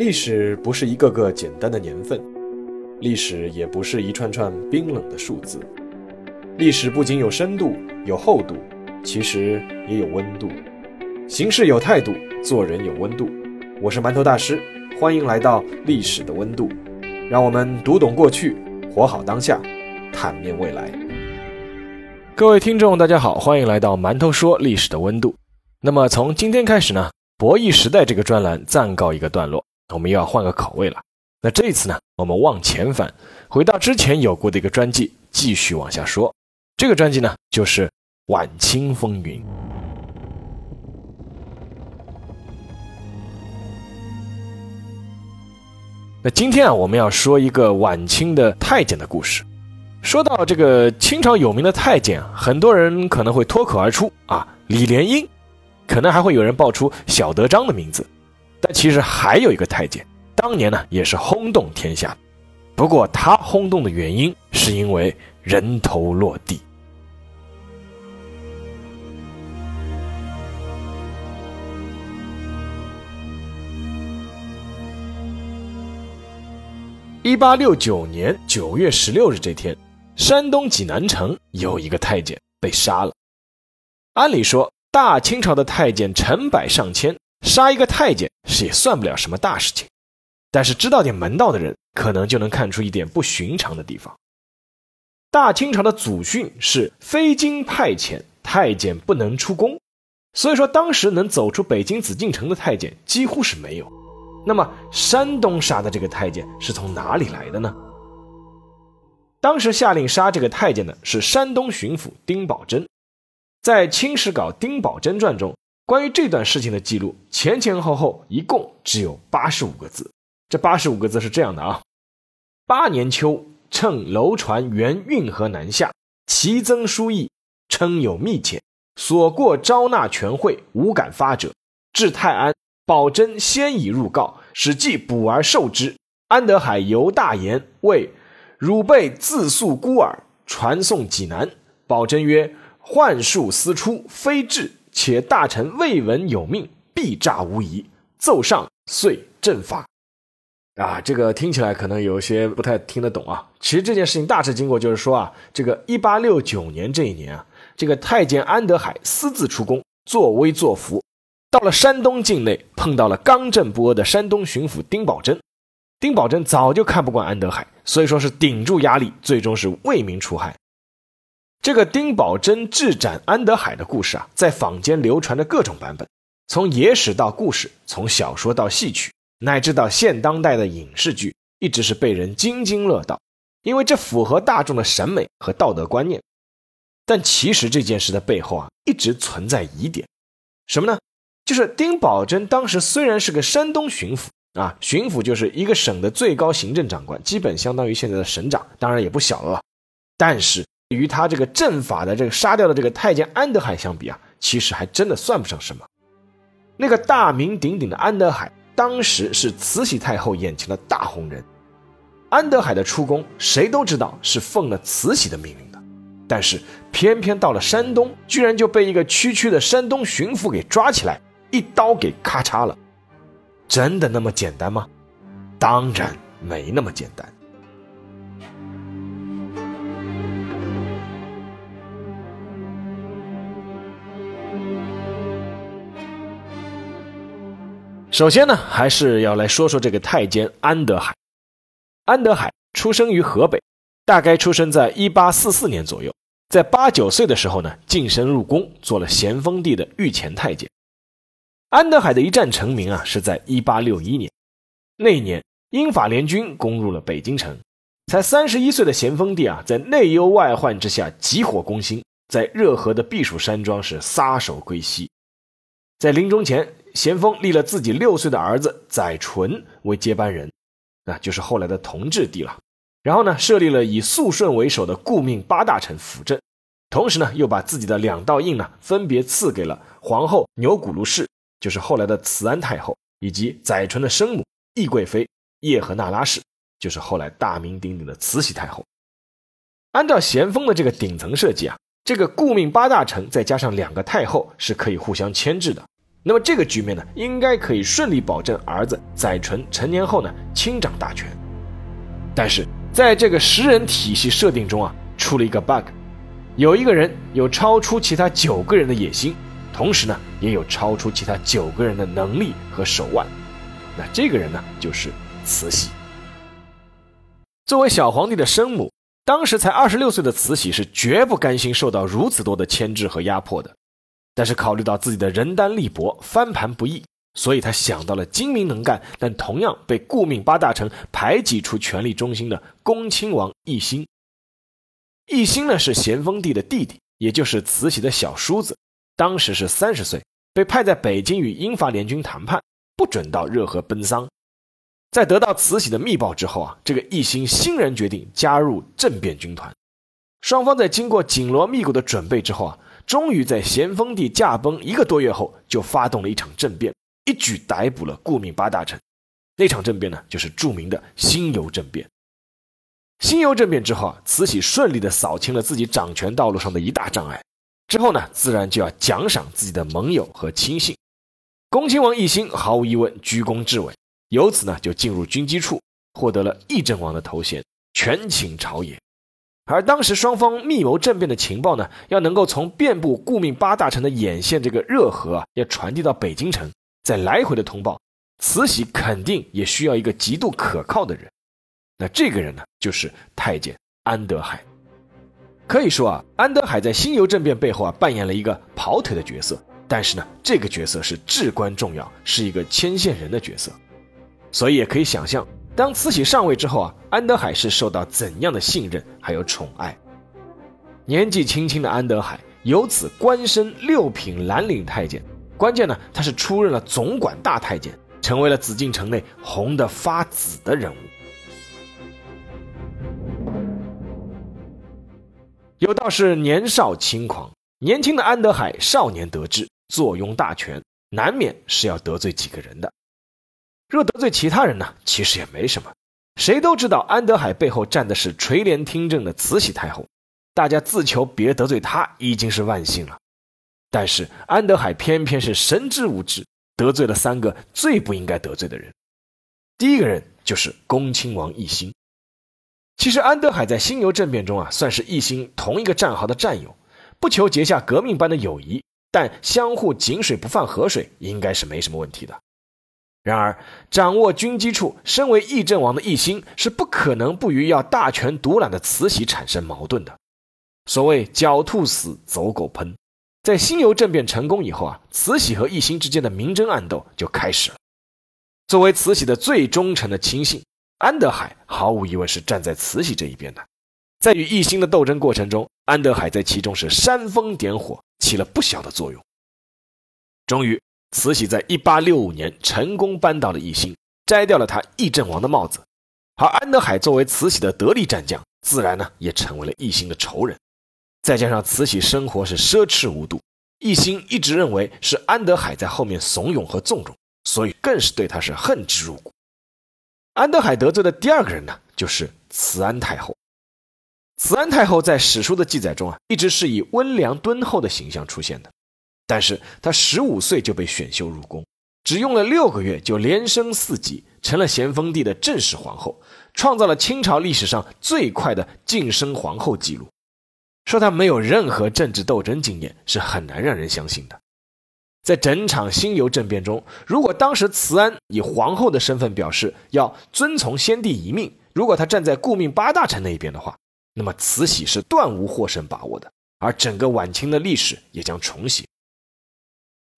历史不是一个个简单的年份，历史也不是一串串冰冷的数字。历史不仅有深度、有厚度，其实也有温度。行事有态度，做人有温度。我是馒头大师，欢迎来到历史的温度。让我们读懂过去，活好当下，坦面未来。各位听众，大家好，欢迎来到馒头说历史的温度。那么从今天开始呢，博弈时代这个专栏暂告一个段落。我们又要换个口味了。那这一次呢，我们往前翻，回到之前有过的一个专辑，继续往下说。这个专辑呢，就是《晚清风云》。那今天啊，我们要说一个晚清的太监的故事。说到这个清朝有名的太监啊，很多人可能会脱口而出啊，李莲英，可能还会有人报出小德章的名字。但其实还有一个太监，当年呢也是轰动天下，不过他轰动的原因是因为人头落地。一八六九年九月十六日这天，山东济南城有一个太监被杀了。按理说，大清朝的太监成百上千。杀一个太监是也算不了什么大事情，但是知道点门道的人可能就能看出一点不寻常的地方。大清朝的祖训是非经派遣，太监不能出宫，所以说当时能走出北京紫禁城的太监几乎是没有。那么山东杀的这个太监是从哪里来的呢？当时下令杀这个太监的是山东巡抚丁宝桢，在《清史稿丁宝桢传》中。关于这段事情的记录，前前后后一共只有八十五个字。这八十五个字是这样的啊：八年秋，乘楼船沿运河南下，其增书意，称有密遣，所过招纳全会，无敢发者。至泰安，保真先已入告，使既补而受之。安德海犹大言谓：“汝辈自诉孤耳，传送济南。”保真曰：“幻术私出，非至。”且大臣未闻有命，必诈无疑。奏上，遂正法。啊，这个听起来可能有些不太听得懂啊。其实这件事情大致经过就是说啊，这个一八六九年这一年啊，这个太监安德海私自出宫，作威作福，到了山东境内，碰到了刚正不阿的山东巡抚丁宝桢。丁宝桢早就看不惯安德海，所以说是顶住压力，最终是为民除害。这个丁宝桢智斩安德海的故事啊，在坊间流传着各种版本，从野史到故事，从小说到戏曲，乃至到现当代的影视剧，一直是被人津津乐道，因为这符合大众的审美和道德观念。但其实这件事的背后啊，一直存在疑点，什么呢？就是丁宝桢当时虽然是个山东巡抚啊，巡抚就是一个省的最高行政长官，基本相当于现在的省长，当然也不小了，但是。与他这个阵法的这个杀掉的这个太监安德海相比啊，其实还真的算不上什么。那个大名鼎鼎的安德海，当时是慈禧太后眼前的大红人。安德海的出宫，谁都知道是奉了慈禧的命令的，但是偏偏到了山东，居然就被一个区区的山东巡抚给抓起来，一刀给咔嚓了。真的那么简单吗？当然没那么简单。首先呢，还是要来说说这个太监安德海。安德海出生于河北，大概出生在一八四四年左右。在八九岁的时候呢，晋升入宫，做了咸丰帝的御前太监。安德海的一战成名啊，是在一八六一年。那一年，英法联军攻入了北京城，才三十一岁的咸丰帝啊，在内忧外患之下，急火攻心，在热河的避暑山庄是撒手归西。在临终前。咸丰立了自己六岁的儿子载淳为接班人，那就是后来的同治帝了。然后呢，设立了以肃顺为首的顾命八大臣辅政，同时呢，又把自己的两道印呢，分别赐给了皇后钮钴禄氏，就是后来的慈安太后，以及载淳的生母懿贵妃叶赫那拉氏，就是后来大名鼎鼎的慈禧太后。按照咸丰的这个顶层设计啊，这个顾命八大臣再加上两个太后是可以互相牵制的。那么这个局面呢，应该可以顺利保证儿子载淳成年后呢亲掌大权。但是在这个十人体系设定中啊，出了一个 bug，有一个人有超出其他九个人的野心，同时呢也有超出其他九个人的能力和手腕。那这个人呢，就是慈禧。作为小皇帝的生母，当时才二十六岁的慈禧是绝不甘心受到如此多的牵制和压迫的。但是考虑到自己的人单力薄，翻盘不易，所以他想到了精明能干，但同样被顾命八大臣排挤出权力中心的恭亲王奕欣。奕欣呢是咸丰帝的弟弟，也就是慈禧的小叔子，当时是三十岁，被派在北京与英法联军谈判，不准到热河奔丧。在得到慈禧的密报之后啊，这个奕欣欣然决定加入政变军团。双方在经过紧锣密鼓的准备之后啊，终于在咸丰帝驾崩一个多月后就发动了一场政变，一举逮捕了顾命八大臣。那场政变呢，就是著名的辛酉政变。辛酉政变之后啊，慈禧顺利的扫清了自己掌权道路上的一大障碍。之后呢，自然就要奖赏自己的盟友和亲信。恭亲王奕欣毫无疑问居功至伟。由此呢，就进入军机处，获得了议政王的头衔，权倾朝野。而当时双方密谋政变的情报呢，要能够从遍布顾命八大臣的眼线这个热河啊，要传递到北京城，再来回的通报，慈禧肯定也需要一个极度可靠的人。那这个人呢，就是太监安德海。可以说啊，安德海在辛酉政变背后啊，扮演了一个跑腿的角色，但是呢，这个角色是至关重要，是一个牵线人的角色。所以也可以想象，当慈禧上位之后啊，安德海是受到怎样的信任还有宠爱。年纪轻轻的安德海由此官升六品蓝领太监，关键呢，他是出任了总管大太监，成为了紫禁城内红得发紫的人物。有道是年少轻狂，年轻的安德海少年得志，坐拥大权，难免是要得罪几个人的。若得罪其他人呢，其实也没什么。谁都知道安德海背后站的是垂帘听政的慈禧太后，大家自求别得罪她已经是万幸了。但是安德海偏偏是神之无知，得罪了三个最不应该得罪的人。第一个人就是恭亲王奕欣。其实安德海在辛酉政变中啊，算是奕欣同一个战壕的战友，不求结下革命般的友谊，但相互井水不犯河水，应该是没什么问题的。然而，掌握军机处、身为议政王的奕欣是不可能不与要大权独揽的慈禧产生矛盾的。所谓“狡兔死，走狗烹”，在辛酉政变成功以后啊，慈禧和奕欣之间的明争暗斗就开始了。作为慈禧的最忠诚的亲信，安德海毫无疑问是站在慈禧这一边的。在与奕欣的斗争过程中，安德海在其中是煽风点火，起了不小的作用。终于。慈禧在1865年成功扳倒了奕欣，摘掉了他议政王的帽子，而安德海作为慈禧的得力战将，自然呢也成为了奕欣的仇人。再加上慈禧生活是奢侈无度，奕欣一直认为是安德海在后面怂恿和纵容，所以更是对他是恨之入骨。安德海得罪的第二个人呢，就是慈安太后。慈安太后在史书的记载中啊，一直是以温良敦厚的形象出现的。但是他十五岁就被选秀入宫，只用了六个月就连升四级，成了咸丰帝的正式皇后，创造了清朝历史上最快的晋升皇后记录。说她没有任何政治斗争经验是很难让人相信的。在整场辛酉政变中，如果当时慈安以皇后的身份表示要遵从先帝遗命，如果她站在顾命八大臣那一边的话，那么慈禧是断无获胜把握的，而整个晚清的历史也将重写。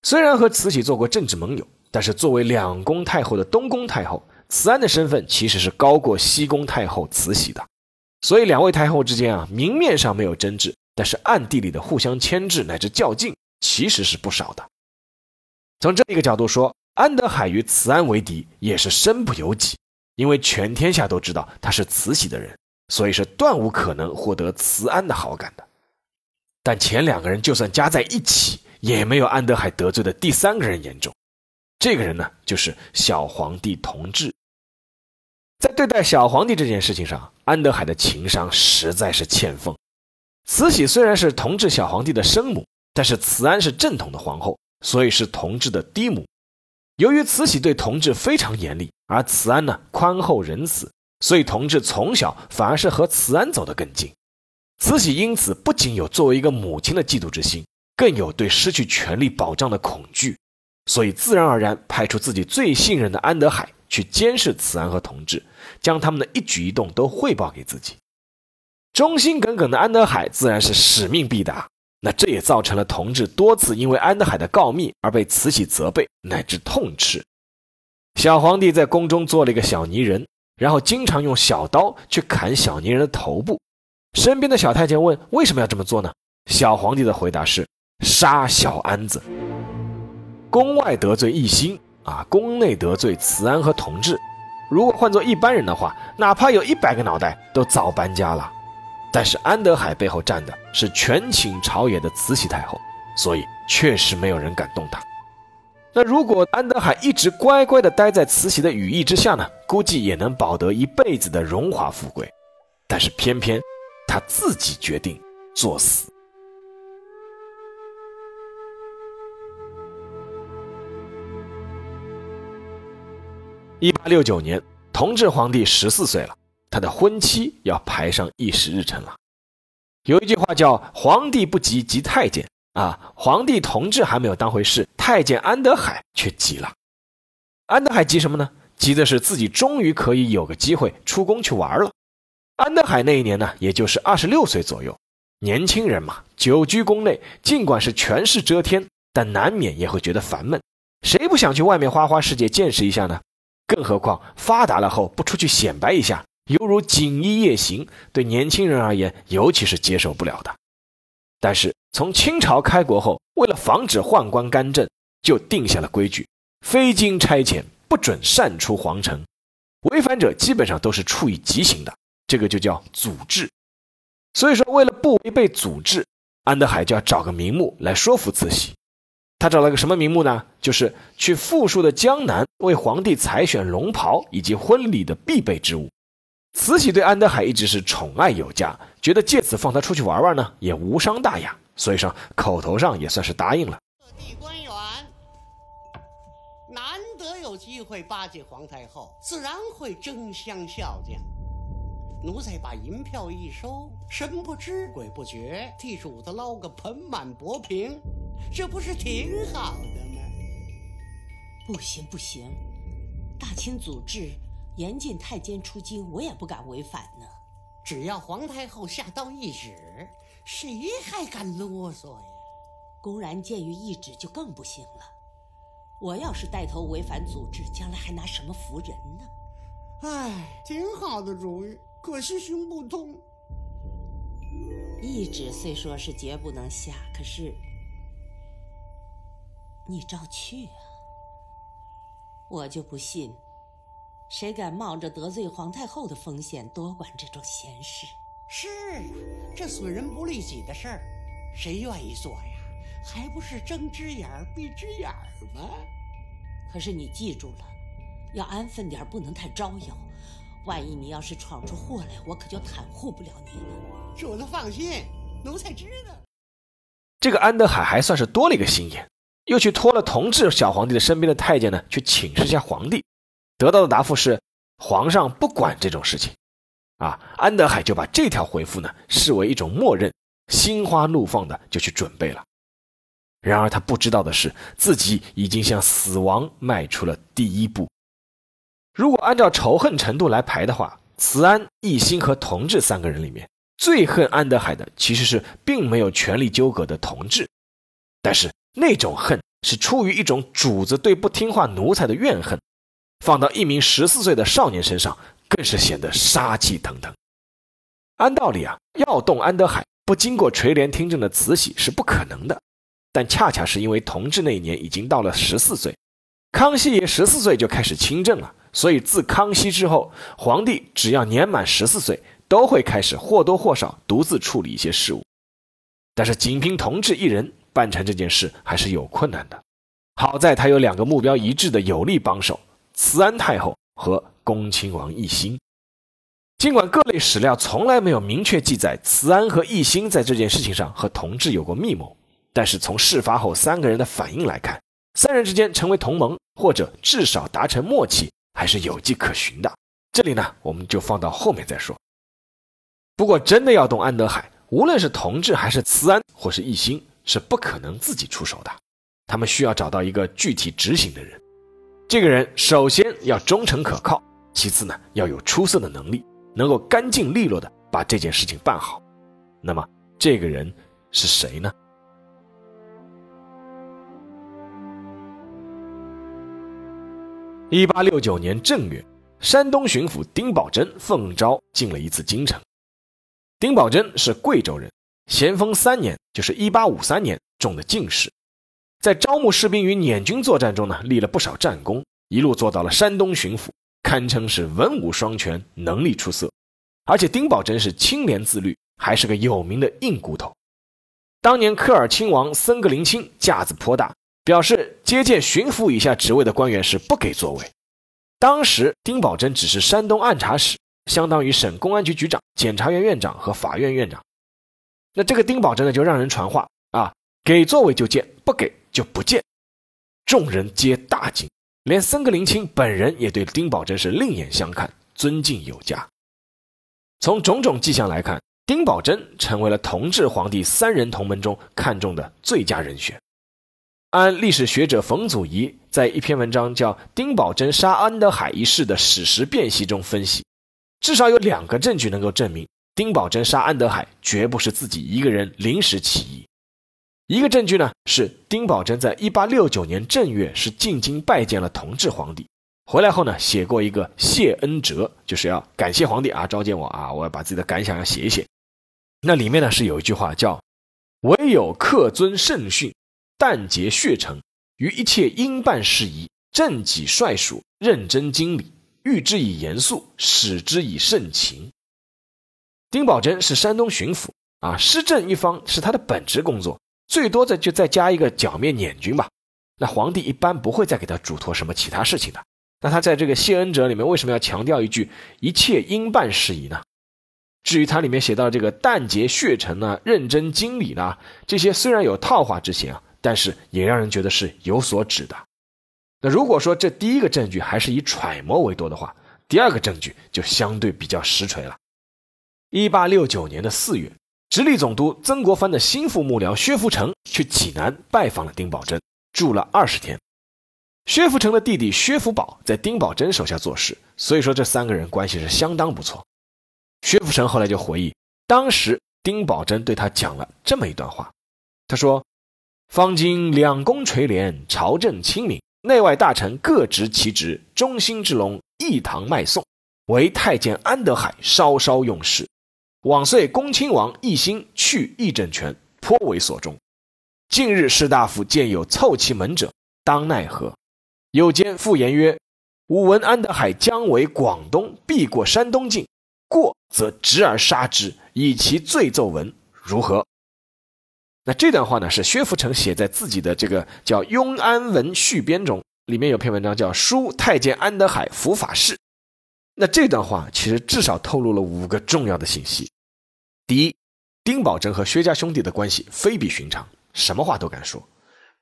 虽然和慈禧做过政治盟友，但是作为两宫太后的东宫太后，慈安的身份其实是高过西宫太后慈禧的。所以两位太后之间啊，明面上没有争执，但是暗地里的互相牵制乃至较劲，其实是不少的。从这一个角度说，安德海与慈安为敌也是身不由己，因为全天下都知道他是慈禧的人，所以是断无可能获得慈安的好感的。但前两个人就算加在一起。也没有安德海得罪的第三个人严重，这个人呢，就是小皇帝同治。在对待小皇帝这件事情上，安德海的情商实在是欠奉。慈禧虽然是同治小皇帝的生母，但是慈安是正统的皇后，所以是同治的嫡母。由于慈禧对同治非常严厉，而慈安呢宽厚仁慈，所以同治从小反而是和慈安走得更近。慈禧因此不仅有作为一个母亲的嫉妒之心，更有对失去权力保障的恐惧，所以自然而然派出自己最信任的安德海去监视慈安和同治，将他们的一举一动都汇报给自己。忠心耿耿的安德海自然是使命必达，那这也造成了同治多次因为安德海的告密而被慈禧责备乃至痛斥。小皇帝在宫中做了一个小泥人，然后经常用小刀去砍小泥人的头部。身边的小太监问：“为什么要这么做呢？”小皇帝的回答是：“杀小安子。”宫外得罪一心啊，宫内得罪慈安和同治。如果换做一般人的话，哪怕有一百个脑袋，都早搬家了。但是安德海背后站的是权倾朝野的慈禧太后，所以确实没有人敢动他。那如果安德海一直乖乖地待在慈禧的羽翼之下呢？估计也能保得一辈子的荣华富贵。但是偏偏。他自己决定作死。一八六九年，同治皇帝十四岁了，他的婚期要排上议事日程了。有一句话叫“皇帝不急急太监”，啊，皇帝同治还没有当回事，太监安德海却急了。安德海急什么呢？急的是自己终于可以有个机会出宫去玩了。安德海那一年呢，也就是二十六岁左右，年轻人嘛，久居宫内，尽管是权势遮天，但难免也会觉得烦闷。谁不想去外面花花世界见识一下呢？更何况发达了后不出去显摆一下，犹如锦衣夜行，对年轻人而言，尤其是接受不了的。但是从清朝开国后，为了防止宦官干政，就定下了规矩：非经差遣，不准擅出皇城，违反者基本上都是处以极刑的。这个就叫祖制，所以说为了不违背祖制，安德海就要找个名目来说服慈禧。他找了个什么名目呢？就是去富庶的江南为皇帝采选龙袍以及婚礼的必备之物。慈禧对安德海一直是宠爱有加，觉得借此放他出去玩玩呢，也无伤大雅，所以说口头上也算是答应了。各地官员难得有机会巴结皇太后，自然会争相笑将。奴才把银票一收，神不知鬼不觉，替主子捞个盆满钵平，这不是挺好的吗？不行不行，大清祖制严禁太监出京，我也不敢违反呢。只要皇太后下道懿旨，谁还敢啰嗦呀？公然僭于懿旨就更不行了。我要是带头违反祖制，将来还拿什么服人呢？唉，挺好的主意。可惜行不通。懿旨虽说是绝不能下，可是你照去啊！我就不信，谁敢冒着得罪皇太后的风险多管这种闲事？是啊，这损人不利己的事儿，谁愿意做呀？还不是睁只眼闭只眼吗？可是你记住了，要安分点，不能太招摇。万一你要是闯出祸来，我可就袒护不了你了。主子放心，奴才知道。这个安德海还算是多了一个心眼，又去托了同治小皇帝的身边的太监呢，去请示一下皇帝，得到的答复是皇上不管这种事情。啊，安德海就把这条回复呢视为一种默认，心花怒放的就去准备了。然而他不知道的是，自己已经向死亡迈出了第一步。如果按照仇恨程度来排的话，慈安、奕欣和同治三个人里面，最恨安德海的其实是并没有权力纠葛的同治，但是那种恨是出于一种主子对不听话奴才的怨恨，放到一名十四岁的少年身上，更是显得杀气腾腾。按道理啊，要动安德海，不经过垂帘听政的慈禧是不可能的，但恰恰是因为同治那一年已经到了十四岁，康熙爷十四岁就开始亲政了。所以，自康熙之后，皇帝只要年满十四岁，都会开始或多或少独自处理一些事务。但是，仅凭同治一人办成这件事还是有困难的。好在他有两个目标一致的有力帮手：慈安太后和恭亲王奕欣。尽管各类史料从来没有明确记载慈安和奕欣在这件事情上和同治有过密谋，但是从事发后三个人的反应来看，三人之间成为同盟，或者至少达成默契，还是有迹可循的。这里呢，我们就放到后面再说。不过，真的要动安德海，无论是同治还是慈安，或是奕兴，是不可能自己出手的。他们需要找到一个具体执行的人。这个人首先要忠诚可靠，其次呢，要有出色的能力，能够干净利落的把这件事情办好。那么，这个人是谁呢？一八六九年正月，山东巡抚丁宝桢奉诏进了一次京城。丁宝桢是贵州人，咸丰三年，就是一八五三年中的进士，在招募士兵与捻军作战中呢，立了不少战功，一路做到了山东巡抚，堪称是文武双全，能力出色。而且丁宝桢是清廉自律，还是个有名的硬骨头。当年科尔亲王森格林沁架子颇大。表示接见巡抚以下职位的官员是不给座位。当时丁宝桢只是山东按察使，相当于省公安局局长、检察院院长和法院院长。那这个丁宝桢呢，就让人传话啊，给座位就见，不给就不见。众人皆大惊，连森格林沁本人也对丁宝桢是另眼相看，尊敬有加。从种种迹象来看，丁宝桢成为了同治皇帝三人同门中看中的最佳人选。按历史学者冯祖仪在一篇文章叫《丁宝桢杀安德海一事的史实辨析》中分析，至少有两个证据能够证明丁宝桢杀安德海绝不是自己一个人临时起意。一个证据呢是丁宝桢在1869年正月是进京拜见了同治皇帝，回来后呢写过一个谢恩折，就是要感谢皇帝啊召见我啊，我要把自己的感想要写一写。那里面呢是有一句话叫“唯有恪遵圣训”。但结血诚，于一切应办事宜，正己率属，认真经理，遇之以严肃，使之以盛情。丁宝桢是山东巡抚啊，施政一方是他的本职工作，最多的就再加一个剿灭捻军吧。那皇帝一般不会再给他嘱托什么其他事情的。那他在这个谢恩者里面为什么要强调一句一切应办事宜呢？至于他里面写到这个但结血诚呢，认真经理呢，这些虽然有套话之嫌啊。但是也让人觉得是有所指的。那如果说这第一个证据还是以揣摩为多的话，第二个证据就相对比较实锤了。一八六九年的四月，直隶总督曾国藩的心腹幕僚薛福成去济南拜访了丁宝桢，住了二十天。薛福成的弟弟薛福宝在丁宝桢手下做事，所以说这三个人关系是相当不错。薛福成后来就回忆，当时丁宝桢对他讲了这么一段话，他说。方今两宫垂帘，朝政清明，内外大臣各执其职，中兴之龙一堂卖送，唯太监安德海稍稍用事。往岁恭亲王奕兴去议政权，颇为所中。近日士大夫见有凑其门者，当奈何？有间复言曰：“吾闻安德海将为广东，必过山东境，过则执而杀之，以其罪奏闻，如何？”那这段话呢，是薛福成写在自己的这个叫《庸安文续编》中，里面有篇文章叫《书太监安德海伏法事》。那这段话其实至少透露了五个重要的信息：第一，丁宝桢和薛家兄弟的关系非比寻常，什么话都敢说；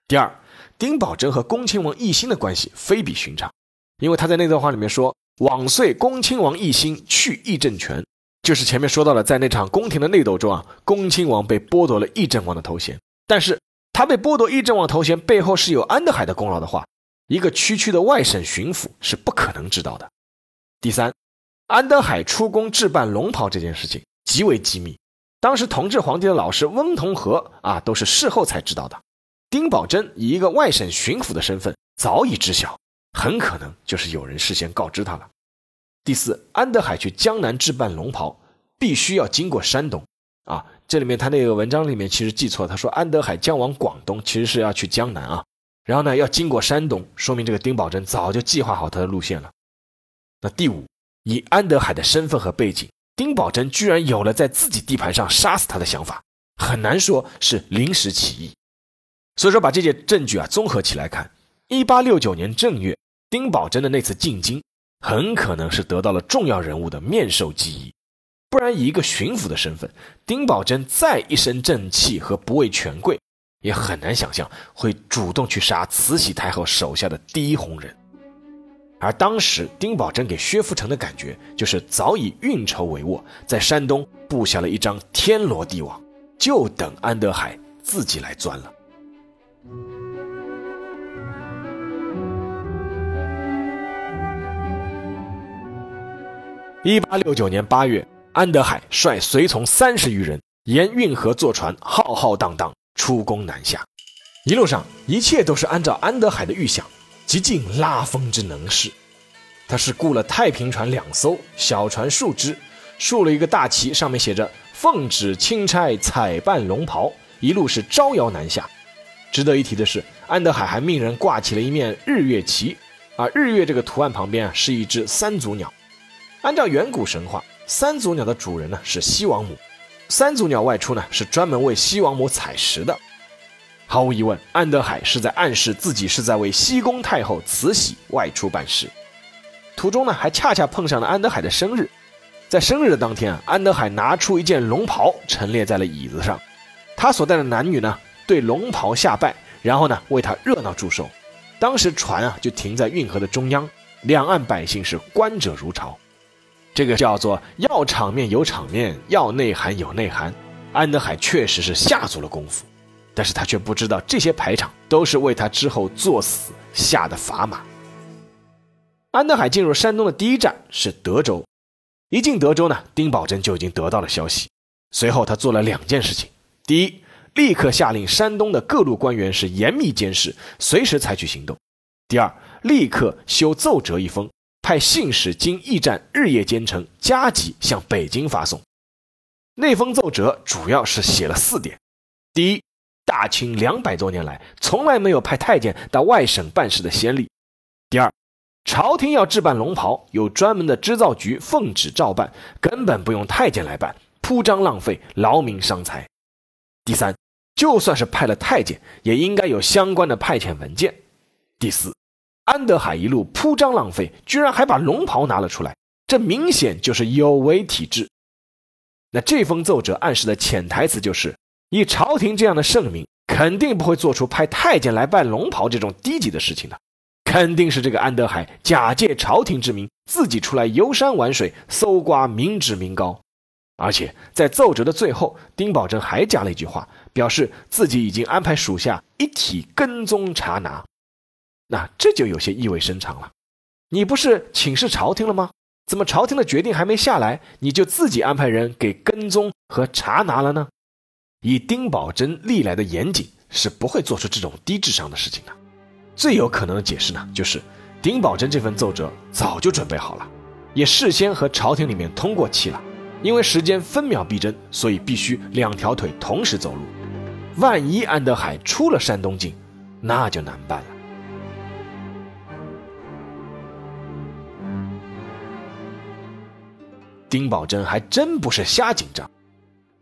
第二，丁宝桢和恭亲王奕欣的关系非比寻常，因为他在那段话里面说：“往岁恭亲王奕欣去议政权。”就是前面说到了，在那场宫廷的内斗中啊，恭亲王被剥夺了议政王的头衔。但是他被剥夺议政王头衔背后是有安德海的功劳的话，一个区区的外省巡抚是不可能知道的。第三，安德海出宫置办龙袍这件事情极为机密，当时同治皇帝的老师翁同龢啊都是事后才知道的。丁宝桢以一个外省巡抚的身份早已知晓，很可能就是有人事先告知他了。第四，安德海去江南置办龙袍，必须要经过山东啊。这里面他那个文章里面其实记错，他说安德海将往广东，其实是要去江南啊。然后呢，要经过山东，说明这个丁宝桢早就计划好他的路线了。那第五，以安德海的身份和背景，丁宝桢居然有了在自己地盘上杀死他的想法，很难说是临时起意。所以说，把这些证据啊综合起来看，一八六九年正月，丁宝桢的那次进京。很可能是得到了重要人物的面授机宜，不然以一个巡抚的身份，丁宝桢再一身正气和不畏权贵，也很难想象会主动去杀慈禧太后手下的第一红人。而当时丁宝桢给薛福成的感觉，就是早已运筹帷幄，在山东布下了一张天罗地网，就等安德海自己来钻了。一八六九年八月，安德海率随从三十余人沿运河坐船，浩浩荡荡出攻南下。一路上，一切都是按照安德海的预想，极尽拉风之能事。他是雇了太平船两艘，小船数只，竖了一个大旗，上面写着“奉旨钦差采办龙袍”，一路是招摇南下。值得一提的是，安德海还命人挂起了一面日月旗，而日月这个图案旁边啊是一只三足鸟。按照远古神话，三足鸟的主人呢是西王母，三足鸟外出呢是专门为西王母采食的。毫无疑问，安德海是在暗示自己是在为西宫太后慈禧外出办事。途中呢还恰恰碰上了安德海的生日，在生日的当天啊，安德海拿出一件龙袍陈列在了椅子上，他所带的男女呢。对龙袍下拜，然后呢为他热闹祝寿。当时船啊就停在运河的中央，两岸百姓是观者如潮。这个叫做要场面有场面，要内涵有内涵。安德海确实是下足了功夫，但是他却不知道这些排场都是为他之后作死下的砝码。安德海进入山东的第一站是德州，一进德州呢，丁宝桢就已经得到了消息。随后他做了两件事情，第一。立刻下令山东的各路官员是严密监视，随时采取行动。第二，立刻修奏折一封，派信使经驿站日夜兼程，加急向北京发送。那封奏折主要是写了四点：第一，大清两百多年来从来没有派太监到外省办事的先例；第二，朝廷要置办龙袍，有专门的织造局奉旨照办，根本不用太监来办，铺张浪费，劳民伤财；第三。就算是派了太监，也应该有相关的派遣文件。第四，安德海一路铺张浪费，居然还把龙袍拿了出来，这明显就是有违体制。那这封奏折暗示的潜台词就是，以朝廷这样的圣明，肯定不会做出派太监来办龙袍这种低级的事情的，肯定是这个安德海假借朝廷之名，自己出来游山玩水，搜刮民脂民膏。而且在奏折的最后，丁宝桢还加了一句话，表示自己已经安排属下一体跟踪查拿。那这就有些意味深长了。你不是请示朝廷了吗？怎么朝廷的决定还没下来，你就自己安排人给跟踪和查拿了呢？以丁宝桢历来的严谨，是不会做出这种低智商的事情的。最有可能的解释呢，就是丁宝桢这份奏折早就准备好了，也事先和朝廷里面通过气了。因为时间分秒必争，所以必须两条腿同时走路。万一安德海出了山东境，那就难办了。丁宝桢还真不是瞎紧张。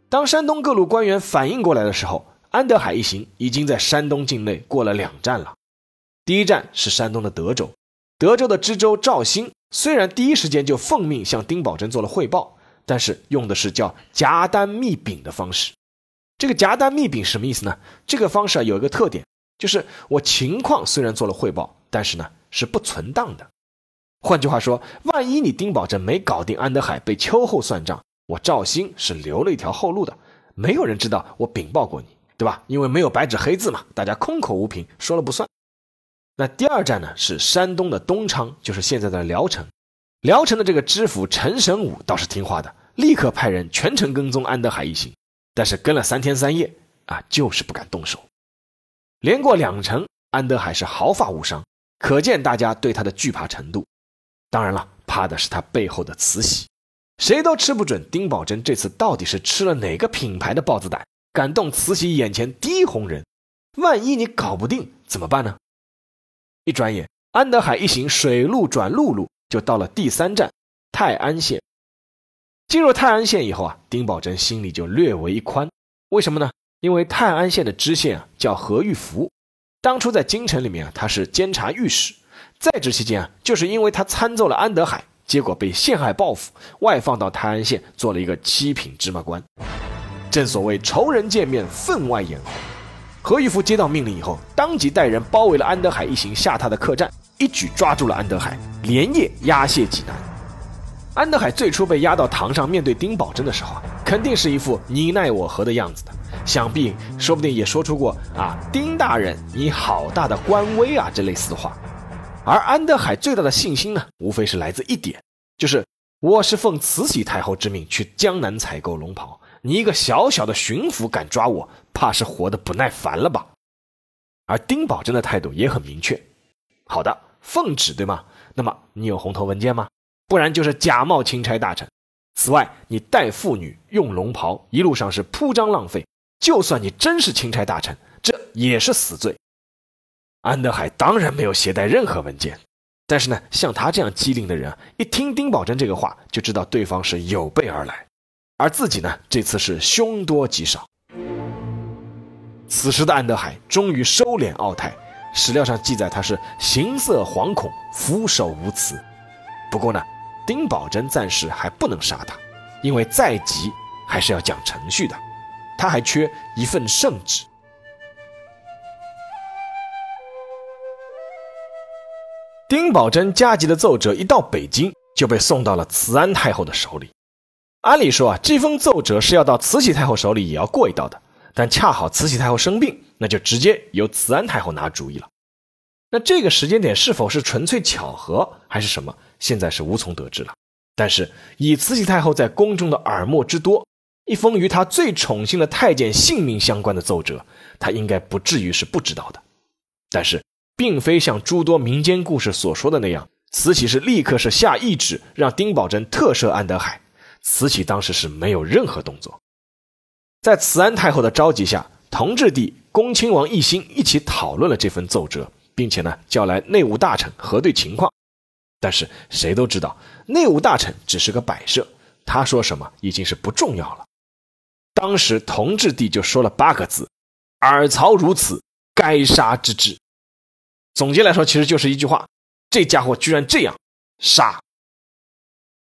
当山东各路官员反应过来的时候，安德海一行已经在山东境内过了两站了。第一站是山东的德州，德州的知州赵兴虽然第一时间就奉命向丁宝桢做了汇报。但是用的是叫夹单密禀的方式，这个夹单密禀什么意思呢？这个方式啊有一个特点，就是我情况虽然做了汇报，但是呢是不存档的。换句话说，万一你丁宝桢没搞定安德海，被秋后算账，我赵兴是留了一条后路的，没有人知道我禀报过你，对吧？因为没有白纸黑字嘛，大家空口无凭，说了不算。那第二站呢是山东的东昌，就是现在的聊城。聊城的这个知府陈神武倒是听话的，立刻派人全程跟踪安德海一行，但是跟了三天三夜啊，就是不敢动手。连过两城，安德海是毫发无伤，可见大家对他的惧怕程度。当然了，怕的是他背后的慈禧，谁都吃不准丁宝桢这次到底是吃了哪个品牌的豹子胆，敢动慈禧眼前第一红人。万一你搞不定怎么办呢？一转眼，安德海一行水路转陆路。就到了第三站泰安县。进入泰安县以后啊，丁宝桢心里就略为一宽。为什么呢？因为泰安县的知县啊叫何玉福，当初在京城里面啊他是监察御史，在职期间啊就是因为他参奏了安德海，结果被陷害报复，外放到泰安县做了一个七品芝麻官。正所谓仇人见面分外眼红。何玉福接到命令以后，当即带人包围了安德海一行下榻的客栈，一举抓住了安德海，连夜押解济南。安德海最初被押到堂上，面对丁宝珍的时候，肯定是一副你奈我何的样子的，想必说不定也说出过啊“丁大人，你好大的官威啊”这类似的话。而安德海最大的信心呢，无非是来自一点，就是我是奉慈禧太后之命去江南采购龙袍，你一个小小的巡抚敢抓我，怕是活得不耐烦了吧？而丁宝桢的态度也很明确，好的，奉旨对吗？那么你有红头文件吗？不然就是假冒钦差大臣。此外，你带妇女用龙袍，一路上是铺张浪费。就算你真是钦差大臣，这也是死罪。安德海当然没有携带任何文件，但是呢，像他这样机灵的人，一听丁宝桢这个话，就知道对方是有备而来，而自己呢，这次是凶多吉少。此时的安德海终于收敛傲态，史料上记载他是形色惶恐，俯首无辞。不过呢。丁宝桢暂时还不能杀他，因为再急还是要讲程序的，他还缺一份圣旨。丁宝桢加急的奏折一到北京，就被送到了慈安太后的手里。按理说啊，这封奏折是要到慈禧太后手里也要过一道的，但恰好慈禧太后生病，那就直接由慈安太后拿主意了。那这个时间点是否是纯粹巧合，还是什么？现在是无从得知了。但是以慈禧太后在宫中的耳目之多，一封与她最宠幸的太监性命相关的奏折，她应该不至于是不知道的。但是，并非像诸多民间故事所说的那样，慈禧是立刻是下懿旨让丁宝桢特赦安德海。慈禧当时是没有任何动作。在慈安太后的召集下，同治帝、恭亲王奕欣一起讨论了这份奏折。并且呢，叫来内务大臣核对情况，但是谁都知道，内务大臣只是个摆设，他说什么已经是不重要了。当时同治帝就说了八个字：“尔曹如此，该杀之至。”总结来说，其实就是一句话：这家伙居然这样，杀。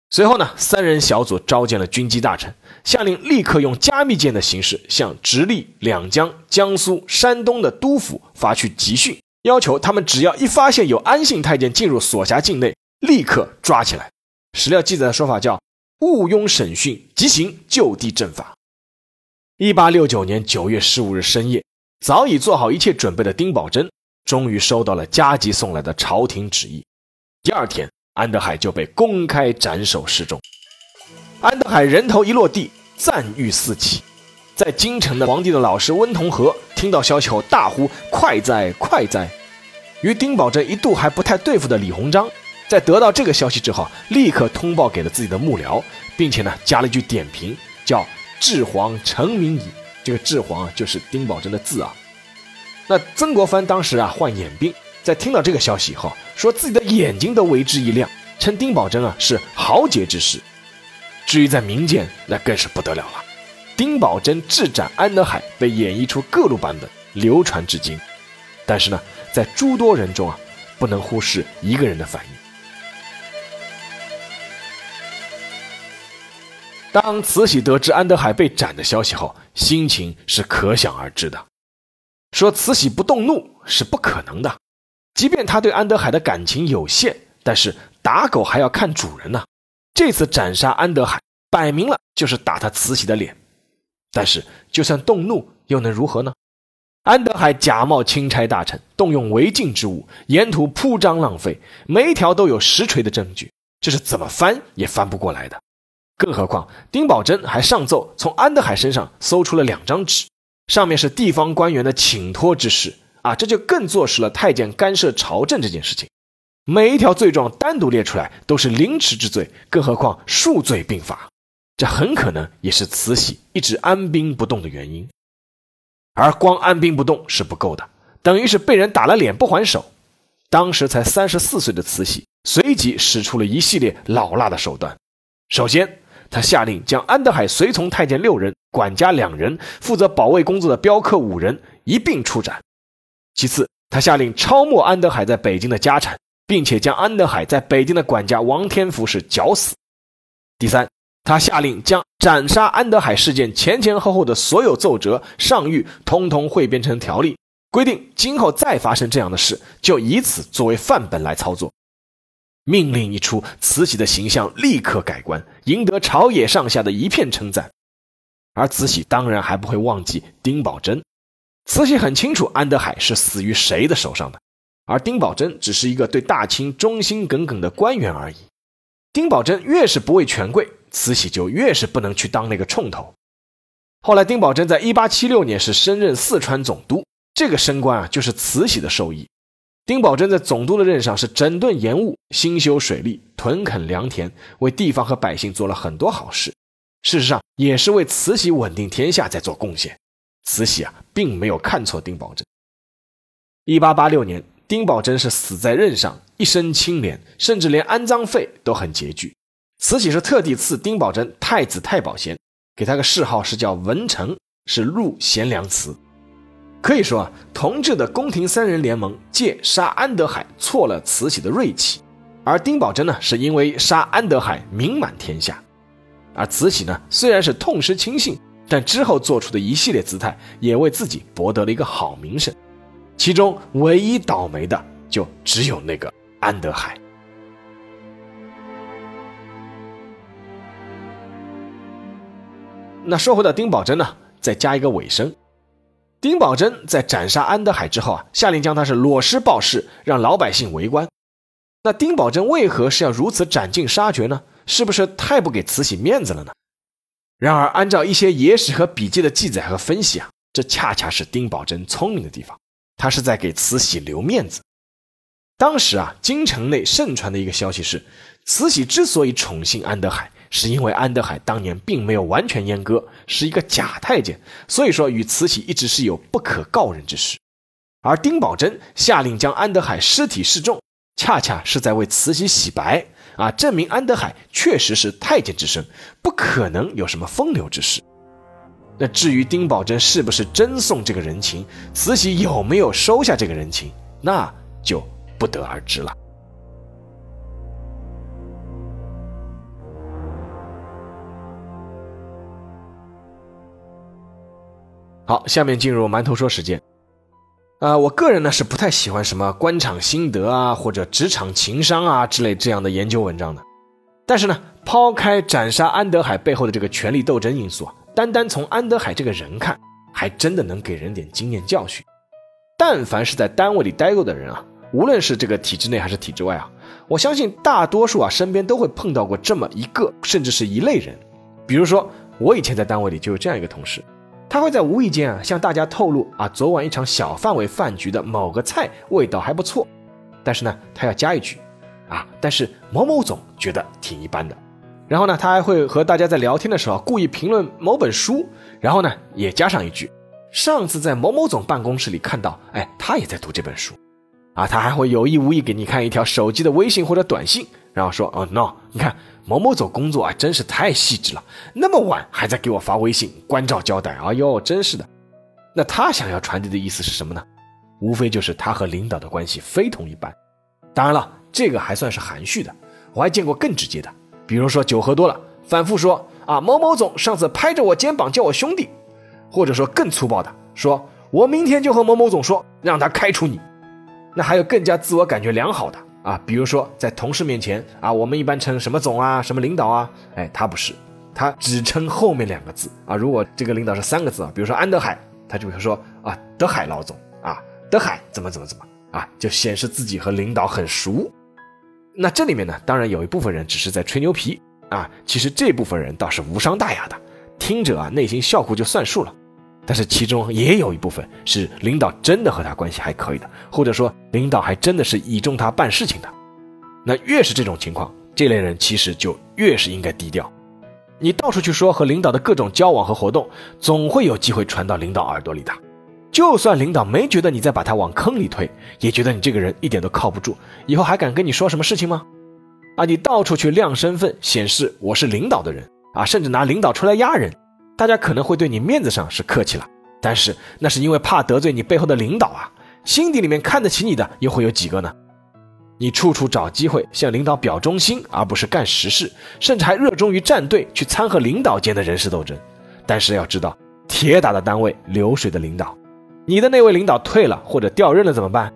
随后呢，三人小组召见了军机大臣，下令立刻用加密件的形式向直隶、两江、江苏、山东的督府发去急讯。要求他们只要一发现有安姓太监进入所辖境内，立刻抓起来。史料记载的说法叫“毋庸审讯，即行就地正法”。一八六九年九月十五日深夜，早已做好一切准备的丁宝桢，终于收到了加急送来的朝廷旨意。第二天，安德海就被公开斩首示众。安德海人头一落地，赞誉四起。在京城的皇帝的老师温同和听到消息后大呼：“快哉，快哉！”与丁宝桢一度还不太对付的李鸿章，在得到这个消息之后，立刻通报给了自己的幕僚，并且呢加了一句点评，叫“治皇成名矣”。这个“治皇”啊，就是丁宝桢的字啊。那曾国藩当时啊患眼病，在听到这个消息以后，说自己的眼睛都为之一亮，称丁宝桢啊是豪杰之士。至于在民间，那更是不得了了。丁宝桢智斩安德海被演绎出各路版本，流传至今。但是呢，在诸多人中啊，不能忽视一个人的反应。当慈禧得知安德海被斩的消息后，心情是可想而知的。说慈禧不动怒是不可能的，即便她对安德海的感情有限，但是打狗还要看主人呢。这次斩杀安德海，摆明了就是打他慈禧的脸。但是，就算动怒，又能如何呢？安德海假冒钦差大臣，动用违禁之物，沿途铺张浪费，每一条都有实锤的证据，这是怎么翻也翻不过来的。更何况，丁宝桢还上奏从安德海身上搜出了两张纸，上面是地方官员的请托之事啊，这就更坐实了太监干涉朝政这件事情。每一条罪状单独列出来，都是凌迟之罪，更何况数罪并罚。这很可能也是慈禧一直安兵不动的原因，而光安兵不动是不够的，等于是被人打了脸不还手。当时才三十四岁的慈禧，随即使出了一系列老辣的手段。首先，他下令将安德海随从太监六人、管家两人、负责保卫工作的镖客五人一并处斩；其次，他下令抄没安德海在北京的家产，并且将安德海在北京的管家王天福是绞死；第三。他下令将斩杀安德海事件前前后后的所有奏折、上谕，通通汇编成条例，规定今后再发生这样的事，就以此作为范本来操作。命令一出，慈禧的形象立刻改观，赢得朝野上下的一片称赞。而慈禧当然还不会忘记丁宝桢。慈禧很清楚安德海是死于谁的手上的，而丁宝桢只是一个对大清忠心耿耿的官员而已。丁宝桢越是不畏权贵，慈禧就越是不能去当那个冲头。后来，丁宝桢在一八七六年是升任四川总督，这个升官啊，就是慈禧的授意。丁宝桢在总督的任上是整顿盐务、兴修水利、屯垦良田，为地方和百姓做了很多好事。事实上，也是为慈禧稳定天下在做贡献。慈禧啊，并没有看错丁宝桢。一八八六年，丁宝桢是死在任上，一身清廉，甚至连安葬费都很拮据。慈禧是特地赐丁宝桢太子太保衔，给他个谥号是叫文成，是入贤良祠。可以说啊，同治的宫廷三人联盟借杀安德海挫了慈禧的锐气，而丁宝桢呢，是因为杀安德海名满天下。而慈禧呢，虽然是痛失亲信，但之后做出的一系列姿态，也为自己博得了一个好名声。其中唯一倒霉的，就只有那个安德海。那说回到丁宝桢呢，再加一个尾声。丁宝桢在斩杀安德海之后啊，下令将他是裸尸暴尸，让老百姓围观。那丁宝桢为何是要如此斩尽杀绝呢？是不是太不给慈禧面子了呢？然而，按照一些野史和笔记的记载和分析啊，这恰恰是丁宝桢聪明的地方，他是在给慈禧留面子。当时啊，京城内盛传的一个消息是，慈禧之所以宠幸安德海，是因为安德海当年并没有完全阉割，是一个假太监，所以说与慈禧一直是有不可告人之事。而丁宝桢下令将安德海尸体示众，恰恰是在为慈禧洗白。啊，证明安德海确实是太监之身，不可能有什么风流之事。那至于丁宝桢是不是真送这个人情，慈禧有没有收下这个人情，那就不得而知了。好，下面进入馒头说时间。啊，我个人呢是不太喜欢什么官场心得啊，或者职场情商啊之类这样的研究文章的。但是呢，抛开斩杀安德海背后的这个权力斗争因素啊，单单从安德海这个人看，还真的能给人点经验教训。但凡是在单位里待过的人啊，无论是这个体制内还是体制外啊，我相信大多数啊身边都会碰到过这么一个甚至是一类人。比如说，我以前在单位里就有这样一个同事。他会在无意间啊向大家透露啊，昨晚一场小范围饭局的某个菜味道还不错，但是呢，他要加一句，啊，但是某某总觉得挺一般的。然后呢，他还会和大家在聊天的时候故意评论某本书，然后呢，也加上一句，上次在某某总办公室里看到，哎，他也在读这本书，啊，他还会有意无意给你看一条手机的微信或者短信，然后说，哦，no，你看。某某总工作啊，真是太细致了，那么晚还在给我发微信关照交代，哎呦，真是的。那他想要传递的意思是什么呢？无非就是他和领导的关系非同一般。当然了，这个还算是含蓄的，我还见过更直接的，比如说酒喝多了，反复说啊，某某总上次拍着我肩膀叫我兄弟，或者说更粗暴的，说我明天就和某某总说，让他开除你。那还有更加自我感觉良好的。啊，比如说在同事面前啊，我们一般称什么总啊，什么领导啊，哎，他不是，他只称后面两个字啊。如果这个领导是三个字啊，比如说安德海，他就会说啊，德海老总啊，德海怎么怎么怎么啊，就显示自己和领导很熟。那这里面呢，当然有一部分人只是在吹牛皮啊，其实这部分人倒是无伤大雅的，听者啊内心笑哭就算数了。但是其中也有一部分是领导真的和他关系还可以的，或者说领导还真的是倚重他办事情的。那越是这种情况，这类人其实就越是应该低调。你到处去说和领导的各种交往和活动，总会有机会传到领导耳朵里的。就算领导没觉得你在把他往坑里推，也觉得你这个人一点都靠不住，以后还敢跟你说什么事情吗？啊，你到处去亮身份，显示我是领导的人啊，甚至拿领导出来压人。大家可能会对你面子上是客气了，但是那是因为怕得罪你背后的领导啊，心底里面看得起你的又会有几个呢？你处处找机会向领导表忠心，而不是干实事，甚至还热衷于站队去参和领导间的人事斗争。但是要知道，铁打的单位，流水的领导，你的那位领导退了或者调任了怎么办？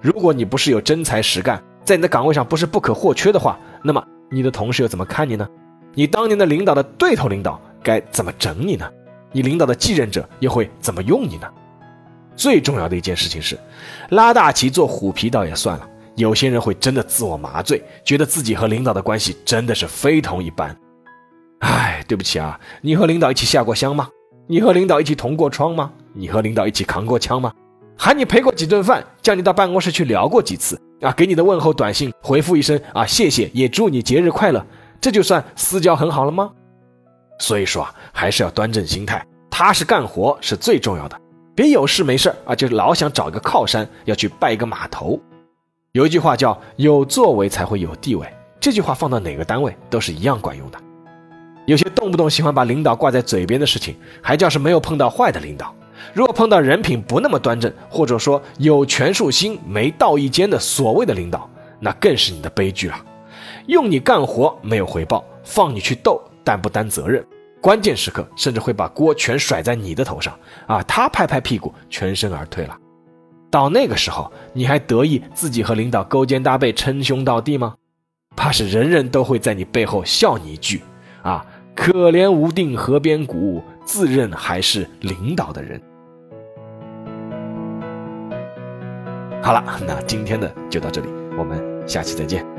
如果你不是有真才实干，在你的岗位上不是不可或缺的话，那么你的同事又怎么看你呢？你当年的领导的对头领导该怎么整你呢？你领导的继任者又会怎么用你呢？最重要的一件事情是，拉大旗做虎皮倒也算了。有些人会真的自我麻醉，觉得自己和领导的关系真的是非同一般。哎，对不起啊，你和领导一起下过乡吗？你和领导一起同过窗吗？你和领导一起扛过枪吗？喊你陪过几顿饭，叫你到办公室去聊过几次啊？给你的问候短信回复一声啊，谢谢，也祝你节日快乐，这就算私交很好了吗？所以说啊，还是要端正心态，踏实干活是最重要的。别有事没事啊，就老想找一个靠山，要去拜一个码头。有一句话叫“有作为才会有地位”，这句话放到哪个单位都是一样管用的。有些动不动喜欢把领导挂在嘴边的事情，还叫是没有碰到坏的领导。如果碰到人品不那么端正，或者说有权术心没道义间的所谓的领导，那更是你的悲剧了。用你干活没有回报，放你去斗但不担责任，关键时刻甚至会把锅全甩在你的头上啊！他拍拍屁股，全身而退了。到那个时候，你还得意自己和领导勾肩搭背、称兄道弟吗？怕是人人都会在你背后笑你一句：“啊，可怜无定河边骨，自认还是领导的人。”好了，那今天的就到这里，我们下期再见。